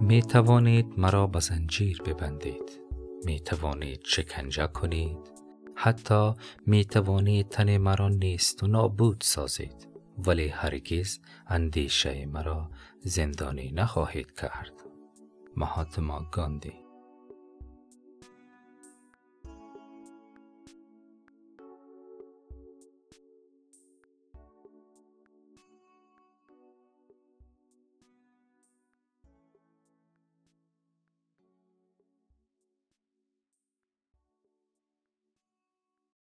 می توانید مرا به زنجیر ببندید. می توانید شکنجه کنید. حتی می توانید تن مرا نیست و نابود سازید. ولی هرگز اندیشه مرا زندانی نخواهید کرد. مهاتما گاندی